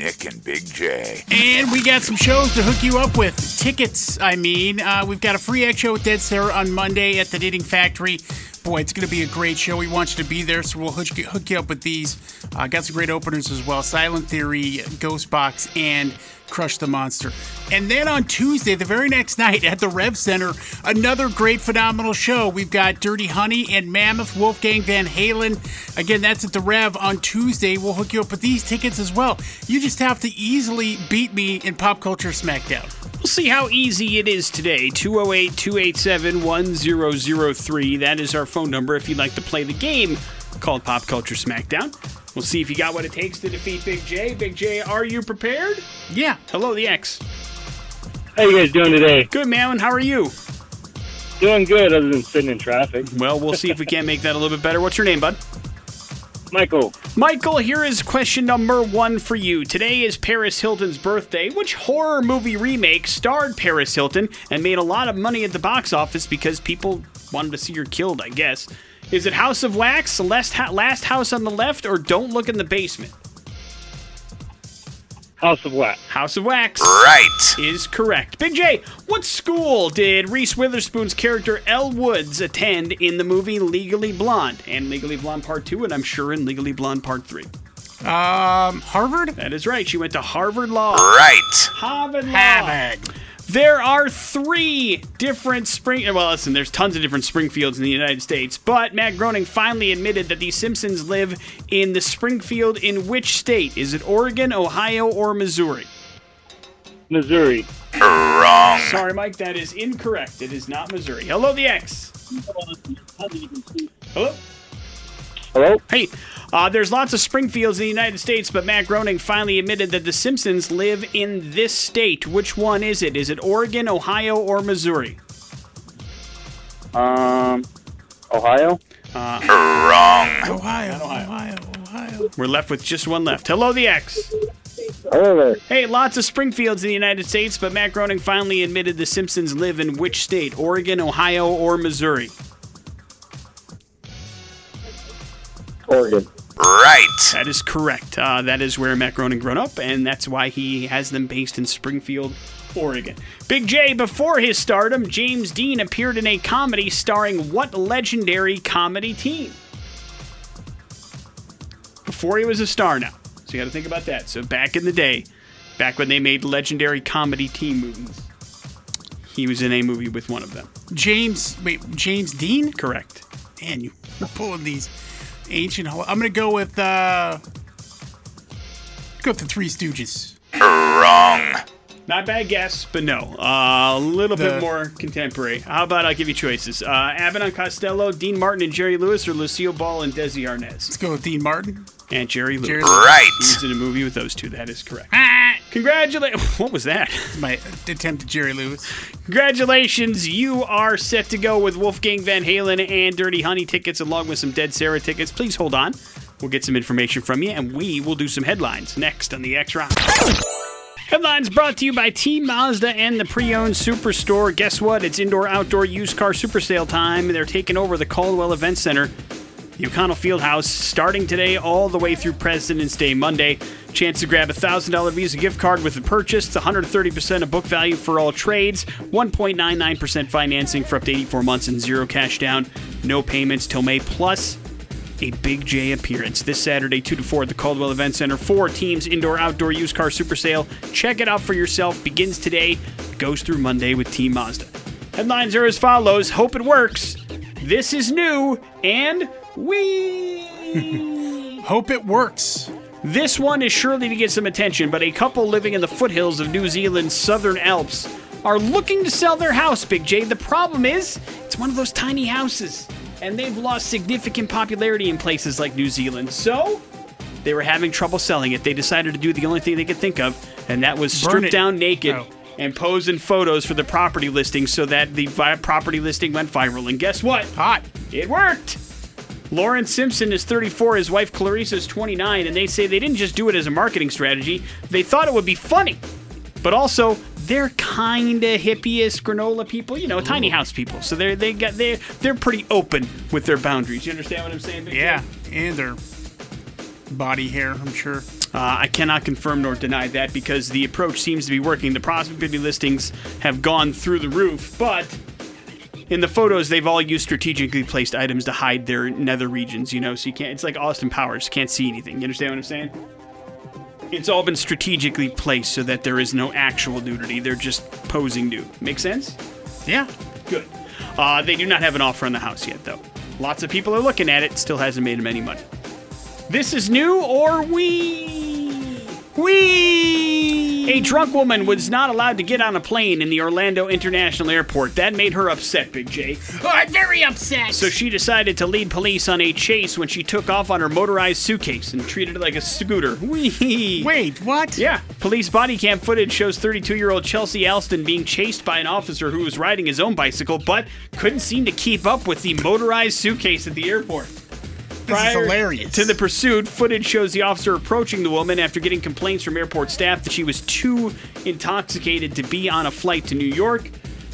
Nick and Big J. And we got some shows to hook you up with. Tickets, I mean. Uh, we've got a free act show with Dead Sara on Monday at the Knitting Factory. Boy, it's going to be a great show. We want you to be there, so we'll hook you, hook you up with these. Uh, got some great openers as well Silent Theory, Ghost Box, and Crush the Monster. And then on Tuesday, the very next night at the Rev Center, another great, phenomenal show. We've got Dirty Honey and Mammoth Wolfgang Van Halen. Again, that's at the Rev on Tuesday. We'll hook you up with these tickets as well. You just have to easily beat me in Pop Culture Smackdown. We'll see how easy it is today. 208 287 1003. That is our phone number if you'd like to play the game called Pop Culture Smackdown. We'll see if you got what it takes to defeat Big J. Big J, are you prepared? Yeah. Hello, the X. How you guys doing today? Good, man. How are you? Doing good, other than sitting in traffic. Well, we'll see if we can't make that a little bit better. What's your name, bud? Michael, Michael, here is question number one for you. Today is Paris Hilton's birthday. Which horror movie remake starred Paris Hilton and made a lot of money at the box office because people wanted to see her killed, I guess? Is it House of Wax, Last, Last House on the Left, or Don't Look in the Basement? House of Wax. House of Wax Right. is correct. Big J, what school did Reese Witherspoon's character Elle Woods attend in the movie Legally Blonde and Legally Blonde Part 2, and I'm sure in Legally Blonde Part 3? Um, Harvard? That is right. She went to Harvard Law. Right. Harvard Law. Harvard. There are three different spring. Well, listen, there's tons of different Springfields in the United States, but Matt Groening finally admitted that the Simpsons live in the Springfield in which state? Is it Oregon, Ohio, or Missouri? Missouri. Wrong. Sorry, Mike, that is incorrect. It is not Missouri. Hello, the X. Hello. Hello? Hey, uh, there's lots of Springfields in the United States, but Matt Groening finally admitted that the Simpsons live in this state. Which one is it? Is it Oregon, Ohio, or Missouri? Um, Ohio? Wrong. Ohio, Ohio, Ohio. We're left with just one left. Hello, the X. Hello there. Hey, lots of Springfields in the United States, but Matt Groening finally admitted the Simpsons live in which state? Oregon, Ohio, or Missouri? Oregon. Right. That is correct. Uh, that is where Matt Groening grew up, and that's why he has them based in Springfield, Oregon. Big J, before his stardom, James Dean appeared in a comedy starring what legendary comedy team? Before he was a star now. So you got to think about that. So back in the day, back when they made legendary comedy team movies, he was in a movie with one of them. James, wait, James Dean? Correct. Man, you are pulling these ancient. hol- I'm gonna go with uh, go with the Three Stooges. Wrong. Not bad guess, but no. Uh, a little The- bit more contemporary. How about I'll give you choices? Uh, Abbott and Costello, Dean Martin and Jerry Lewis, or Lucille Ball and Desi Arnaz? Let's go with Dean Martin. And Jerry Lewis. Jerry Right. He was in a movie with those two. That is correct. Ah, Congratulations. What was that? my attempt at Jerry Lewis. Congratulations. You are set to go with Wolfgang Van Halen and Dirty Honey tickets along with some Dead Sara tickets. Please hold on. We'll get some information from you and we will do some headlines next on the X Rock. Headlines brought to you by Team Mazda and the pre-owned Superstore. Guess what? It's indoor outdoor used car super sale time. They're taking over the Caldwell Event Center. The O'Connor Fieldhouse starting today all the way through President's Day Monday. Chance to grab a $1,000 Visa gift card with the purchase. It's 130% of book value for all trades. 1.99% financing for up to 84 months and zero cash down. No payments till May, plus a Big J appearance this Saturday, 2 to 4 at the Caldwell Event Center. Four teams indoor outdoor used car super sale. Check it out for yourself. Begins today, goes through Monday with Team Mazda. Headlines are as follows Hope it works. This is new, and we. Hope it works. This one is surely to get some attention, but a couple living in the foothills of New Zealand's southern Alps are looking to sell their house, Big J. The problem is, it's one of those tiny houses, and they've lost significant popularity in places like New Zealand. So, they were having trouble selling it. They decided to do the only thing they could think of, and that was Burn strip it. down naked Oh. and pose in photos for the property listing so that the vi- property listing went viral. And guess what? Hot. It worked. Lawrence Simpson is 34, his wife Clarissa is 29, and they say they didn't just do it as a marketing strategy, they thought it would be funny. But also, they're kind of hippie-ish granola people, you know, tiny house people. So they're they got they they're pretty open with their boundaries. You understand what I'm saying? Big? Yeah, and their body hair, I'm sure. Uh, I cannot confirm nor deny that because the approach seems to be working. The property listings have gone through the roof, but in the photos, they've all used strategically placed items to hide their nether regions. You know, so you can't. It's like Austin Powers, can't see anything. You understand what I'm saying? It's all been strategically placed so that there is no actual nudity. They're just posing nude. Make sense? Yeah. Good. Uh, they do not have an offer on the house yet, though. Lots of people are looking at it. Still hasn't made them any money. This is new, or we. We. A drunk woman was not allowed to get on a plane in the Orlando International Airport. That made her upset, Big J. Oh, I'm very upset. So she decided to lead police on a chase when she took off on her motorized suitcase and treated it like a scooter. Wee. Wait, what? Yeah. Police body cam footage shows 32 year old Chelsea Alston being chased by an officer who was riding his own bicycle but couldn't seem to keep up with the motorized suitcase at the airport. This is hilarious. To the pursuit, footage shows the officer approaching the woman after getting complaints from airport staff that she was too intoxicated to be on a flight to New York.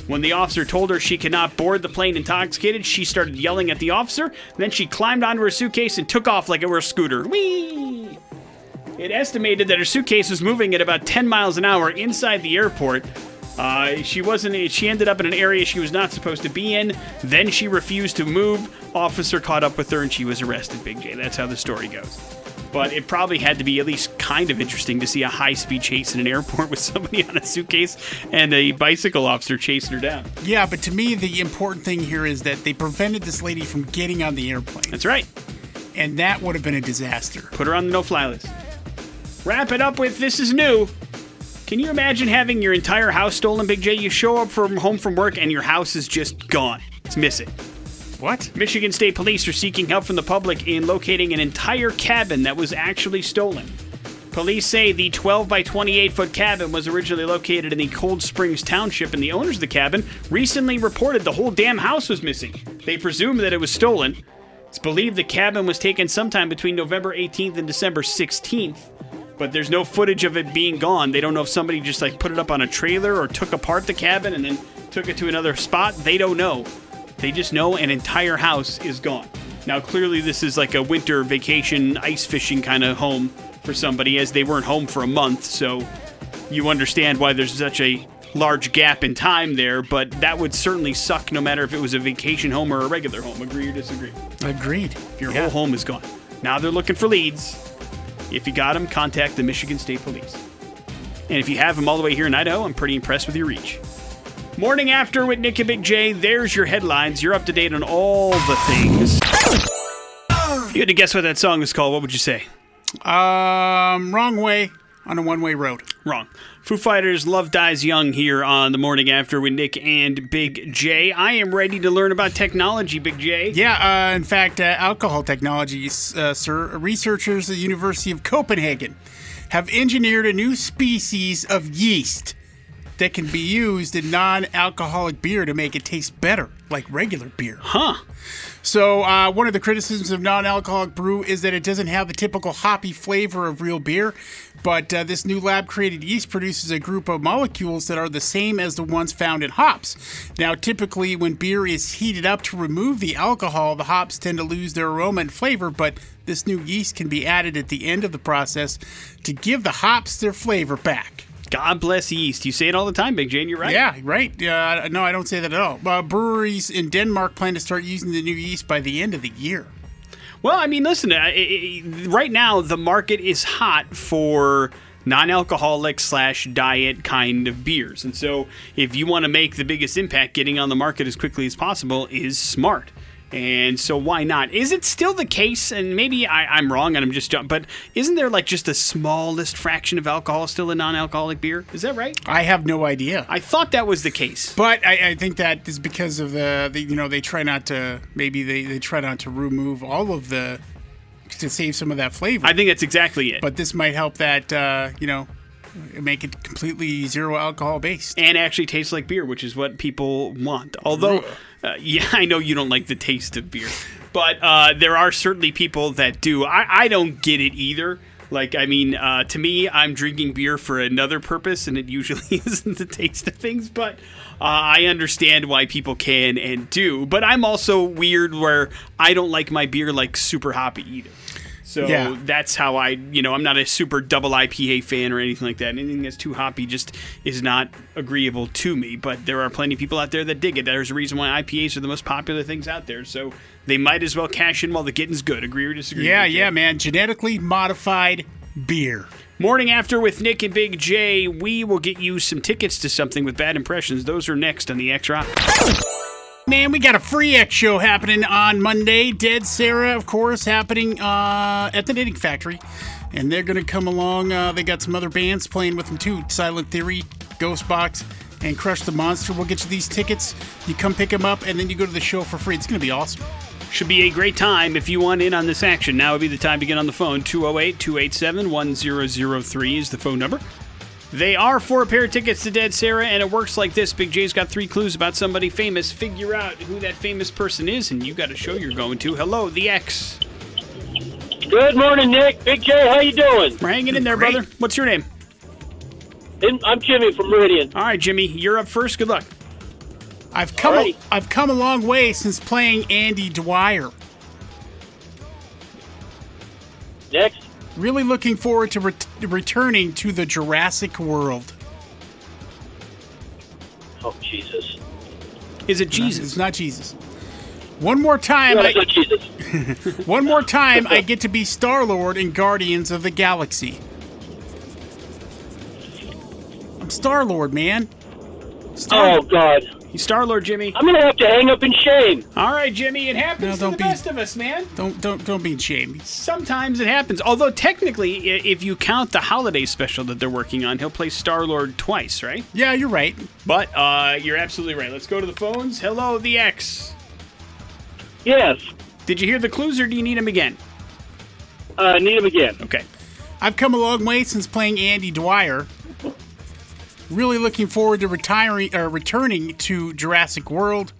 When the officer told her she could not board the plane intoxicated, she started yelling at the officer. Then she climbed onto her suitcase and took off like it were a scooter. Whee! It estimated that her suitcase was moving at about 10 miles an hour inside the airport. Uh, she wasn't. She ended up in an area she was not supposed to be in. Then she refused to move. Officer caught up with her and she was arrested. Big J. That's how the story goes. But it probably had to be at least kind of interesting to see a high-speed chase in an airport with somebody on a suitcase and a bicycle officer chasing her down. Yeah, but to me, the important thing here is that they prevented this lady from getting on the airplane. That's right. And that would have been a disaster. Put her on the no-fly list. Wrap it up with this is new. Can you imagine having your entire house stolen, Big J? You show up from home from work and your house is just gone. It's missing. What? Michigan State Police are seeking help from the public in locating an entire cabin that was actually stolen. Police say the 12 by 28 foot cabin was originally located in the Cold Springs Township, and the owners of the cabin recently reported the whole damn house was missing. They presume that it was stolen. It's believed the cabin was taken sometime between November 18th and December 16th, but there's no footage of it being gone. They don't know if somebody just like put it up on a trailer or took apart the cabin and then took it to another spot. They don't know. They just know an entire house is gone. Now, clearly, this is like a winter vacation, ice fishing kind of home for somebody, as they weren't home for a month. So you understand why there's such a large gap in time there, but that would certainly suck no matter if it was a vacation home or a regular home. Agree or disagree? Agreed. If your whole home is gone. Now they're looking for leads. If you got them, contact the Michigan State Police. And if you have them all the way here in Idaho, I'm pretty impressed with your reach. Morning after with Nick and Big J. There's your headlines. You're up to date on all the things. If you had to guess what that song is called, what would you say? Um, wrong way on a one way road. Wrong. Foo Fighters Love Dies Young here on the morning after with Nick and Big J. I am ready to learn about technology, Big J. Yeah, uh, in fact, uh, alcohol technologies, uh, sir, researchers at the University of Copenhagen have engineered a new species of yeast that can be used in non alcoholic beer to make it taste better, like regular beer. Huh. So, uh, one of the criticisms of non alcoholic brew is that it doesn't have the typical hoppy flavor of real beer, but uh, this new lab created yeast produces a group of molecules that are the same as the ones found in hops. Now, typically, when beer is heated up to remove the alcohol, the hops tend to lose their aroma and flavor, but this new yeast can be added at the end of the process to give the hops their flavor back. God bless yeast. You say it all the time, Big Jane. you're right. Yeah, right. Uh, no, I don't say that at all. Uh, breweries in Denmark plan to start using the new yeast by the end of the year. Well, I mean, listen, uh, i i right now the market is hot for non-alcoholic slash diet kind of beers, and so if you want to make the biggest impact, getting on the market as quickly as possible is smart. And so why not? Is it still the case? And maybe I, I'm wrong, and I'm just dumb. but isn't there like just the smallest fraction of alcohol still in non-alcoholic beer? Is that right? I have no idea. I thought that was the case. But I, I think that is because of the, the, you know, they try not to, maybe they, they try not to remove all of the, to save some of that flavor. I think that's exactly it. but this might help that, uh, you know, make it completely zero alcohol based. and actually tastes like beer, which is what people want. Although, uh, yeah, I know you don't like the taste of beer, but uh, there are certainly people that do. I, I don't get it either. Like, I mean, uh, to me, I'm drinking beer for another purpose, and it usually isn't the taste of things, but. Uh, I understand why people can and do, but I'm also weird where I don't like my beer like super hoppy either. So Yeah. that's how I, you know, I'm not a super double IPA fan or anything like that. Anything that's too hoppy just is not agreeable to me. But there are plenty of people out there that dig it. There's a reason why IPAs are the most popular things out there. So they might as well cash in while the getting's good. Agree or disagree? Yeah, yeah, man. Genetically modified beer. Morning after with Nick and Big J, we will get you some tickets to something with bad impressions. Those are next on the X Rock. Man, we got a free X show happening on Monday. Dead Sara, of course, happening uh, at the Knitting Factory. And they're going to come along. Uh, they got some other bands playing with them too Silent Theory, Ghostbox, and Crush the Monster. We'll get you these tickets. You come pick them up, and then you go to the show for free. It's going to be awesome. Should be a great time if you want in on this action. Now would be the time to get on the phone. 208 287 1003 is the phone number. They are for a pair of tickets to Dead Sara, and it works like this. Big J's got three clues about somebody famous. Figure out who that famous person is, and you got a show you're going to. Hello, the X. Good morning, Nick. Big J, how you doing? We're hanging in there, Great. brother. What's your name? I'm Jimmy from Meridian. All right, Jimmy, you're up first. Good luck. I've come a, Alrighty. I've come a long way since playing Andy Dwyer. Next. Really looking forward to ret- returning to the Jurassic World. Oh, Jesus. Is it It's Jesus? not Jesus. One more time, No, I, not Jesus. one more time, I get to be Star Lord in Guardians of the Galaxy. I'm Star Lord, man. Star. Oh, God. You Star Lord, Jimmy. I'm going to have to hang up in shame. All right, Jimmy, it happens No, to don't the be- best of us, man. Don't don't don't be ashamed. Sometimes it happens. Although technically, if you count the holiday special that they're working on, he'll play Star Lord twice, right? Yeah, you're right. But uh, you're absolutely right. Let's go to the phones. Hello, the X. Yes. Did you hear the clues, or do you need them again? Uh, need him again. Okay. I've come a long way since playing Andy Dwyer. Really looking forward to retiring or returning to Jurassic World.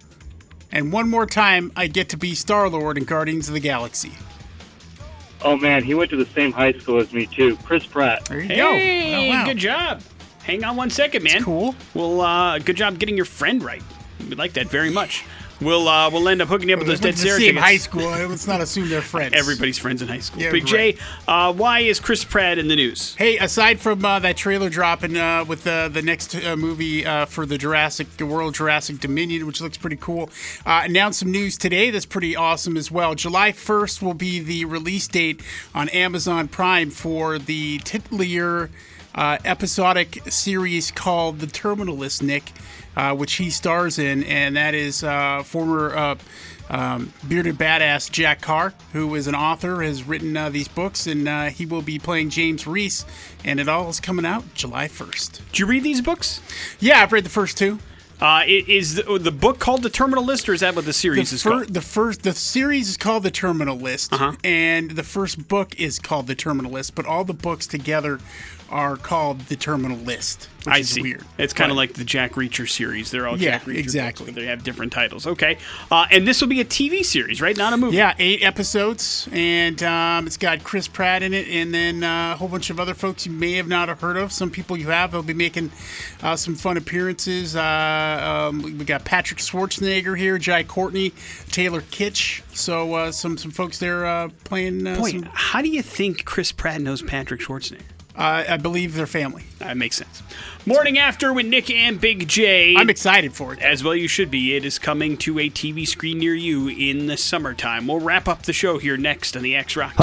And one more time, I get to be Star Lord in Guardians of the Galaxy. Oh man, he went to the same high school as me too. Chris Pratt. There you go. Hey, Oh, wow. good job. Hang on one second, man. cool. Well, uh, good job getting your friend right. We like that very much. We'll uh, we'll end up hooking you up with those dead Sara tickets. high school. Let's not assume they're friends. Everybody's friends in high school. Yeah, Big right. J, uh, why is Chris Pratt in the news? Hey, aside from uh, that trailer dropping uh, with the the next uh, movie uh, for the Jurassic World Jurassic Dominion, which looks pretty cool, uh, announced some news today that's pretty awesome as well. July 1st will be the release date on Amazon Prime for the titular uh, episodic series called The Terminal List, Nick, uh, which he stars in, and that is uh, former. Uh, um, bearded badass Jack Carr, who is an author, has written uh, these books, and uh, he will be playing James Reece. And it all is coming out July 1st. Did you read these books? Yeah, I've read the first two. Uh, is the, the book called The Terminal List, or is that what the The, series is fir- called? the first, the series is called The Terminal List, Uh-huh. and the first book is called The Terminal List. But all the books together are called The Terminal List, I see. weird. It's kind of like the Jack Reacher series. They're all Yeah, Jack Reacher books, exactly. but they have different titles. Okay. Uh, and this will be a TV series, right? Not a movie. Yeah, eight episodes, and um, it's got Chris Pratt in it, and then uh, a whole bunch of other folks you may have not heard of. Some people you have. They'll be making uh, some fun appearances. Uh, um, we got Patrick Schwarzenegger here, Jai Courtney, Taylor Kitsch. So uh, some some folks there uh, playing. Uh, Boy, some, how do you think Chris Pratt knows Patrick Schwarzenegger? Uh, I believe they're family. That makes sense. Morning After with Nick and Big J. I'm excited for it. As well, you should be. It is coming to a TV screen near you in the summertime. We'll wrap up the show here next on the X Rocks.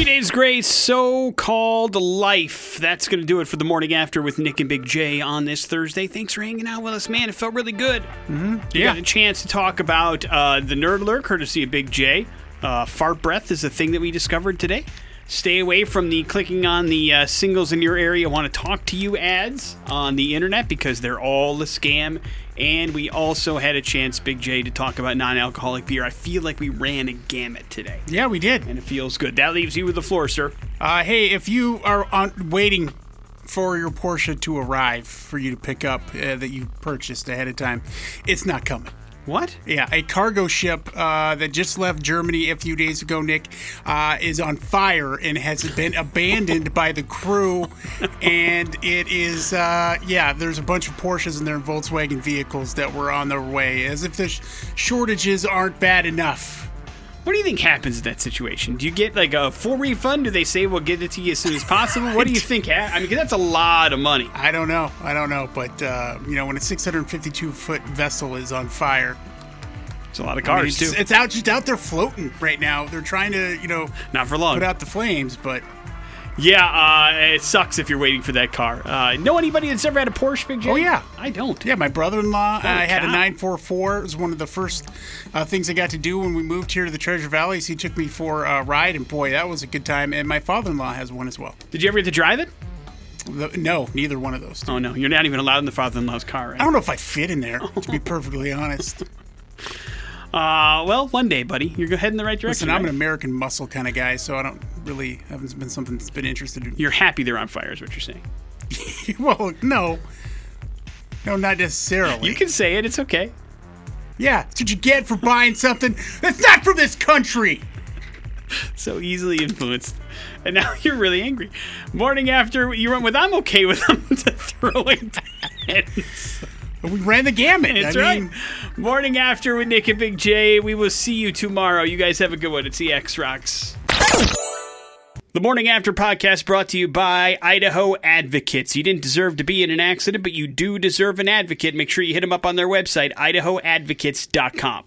Three Days Grace, so called life. That's going to do it for the morning after with Nick and Big J on this Thursday. Thanks for hanging out with us, man. It felt really good. Mm-hmm. You Yeah. got a chance to talk about uh, the Nerd Alert, courtesy of Big J. Uh, fart breath is a thing that we discovered today. Stay away from the clicking on the uh, singles in your area want to talk to you ads on the internet because they're all a scam. And we also had a chance, Big J, to talk about non alcoholic beer. I feel like we ran a gamut today Yeah, we did. and it feels good. That leaves you with the floor, sir. Uh, hey, if you are on, waiting for your Porsche to arrive for you to pick up uh, that you purchased ahead of time, it's not coming. What? Yeah, a cargo ship uh, that just left Germany a few days ago, Nick, uh, is on fire and has been abandoned by the crew. And it is, uh, yeah, there's a bunch of Porsches and their Volkswagen vehicles that were on their way, as if the sh- shortages aren't bad enough. What do you think happens in that situation? Do you get like a full refund? Do they say we'll get it to you as soon as possible? What do you think? Ha- I mean, 'cause that's a lot of money. I don't know. I don't know. But, uh, you know, when a 652 foot vessel is on fire, It's a lot of I mean, cars it's, too. it's out just out there floating right now. They're trying to, you know, Not for long. put out the flames, but Yeah, uh, it sucks if you're waiting for that car. Uh, know anybody that's ever had a Porsche, Big J? Oh, yeah. I don't. Yeah, my brother-in-law. I had a 944. It was one of the first uh, things I got to do when we moved here to the Treasure Valley. So He took me for a ride, and boy, that was a good time. And my father-in-law has one as well. Did you ever get to drive it? The- no, neither one of those. Oh no, you're not even allowed in the father-in-law's car. I don't know if I fit in there, to be perfectly honest. Uh, well, one day, buddy, you're heading in the right direction. Listen, I'm right? an American muscle kind of guy, so I don't really haven't been something that's been interested in. You're happy they're on fire, is what you're saying. well, no, no, not necessarily. You can say it. It's okay. yeah, that's what you get for buying something that's not from this country. so easily influenced. And now you're really angry. Morning after you went with I'm okay with them to throwing pens. We ran the gamut. That's I right. mean, Morning after with Nick and Big J. We will see you tomorrow. You guys have a good one. It's the X Rocks. The Morning After podcast brought to you by Idaho Advocates. You didn't deserve to be in an accident, but you do deserve an advocate. Make sure you hit them up on their website, idahoadvocates.com.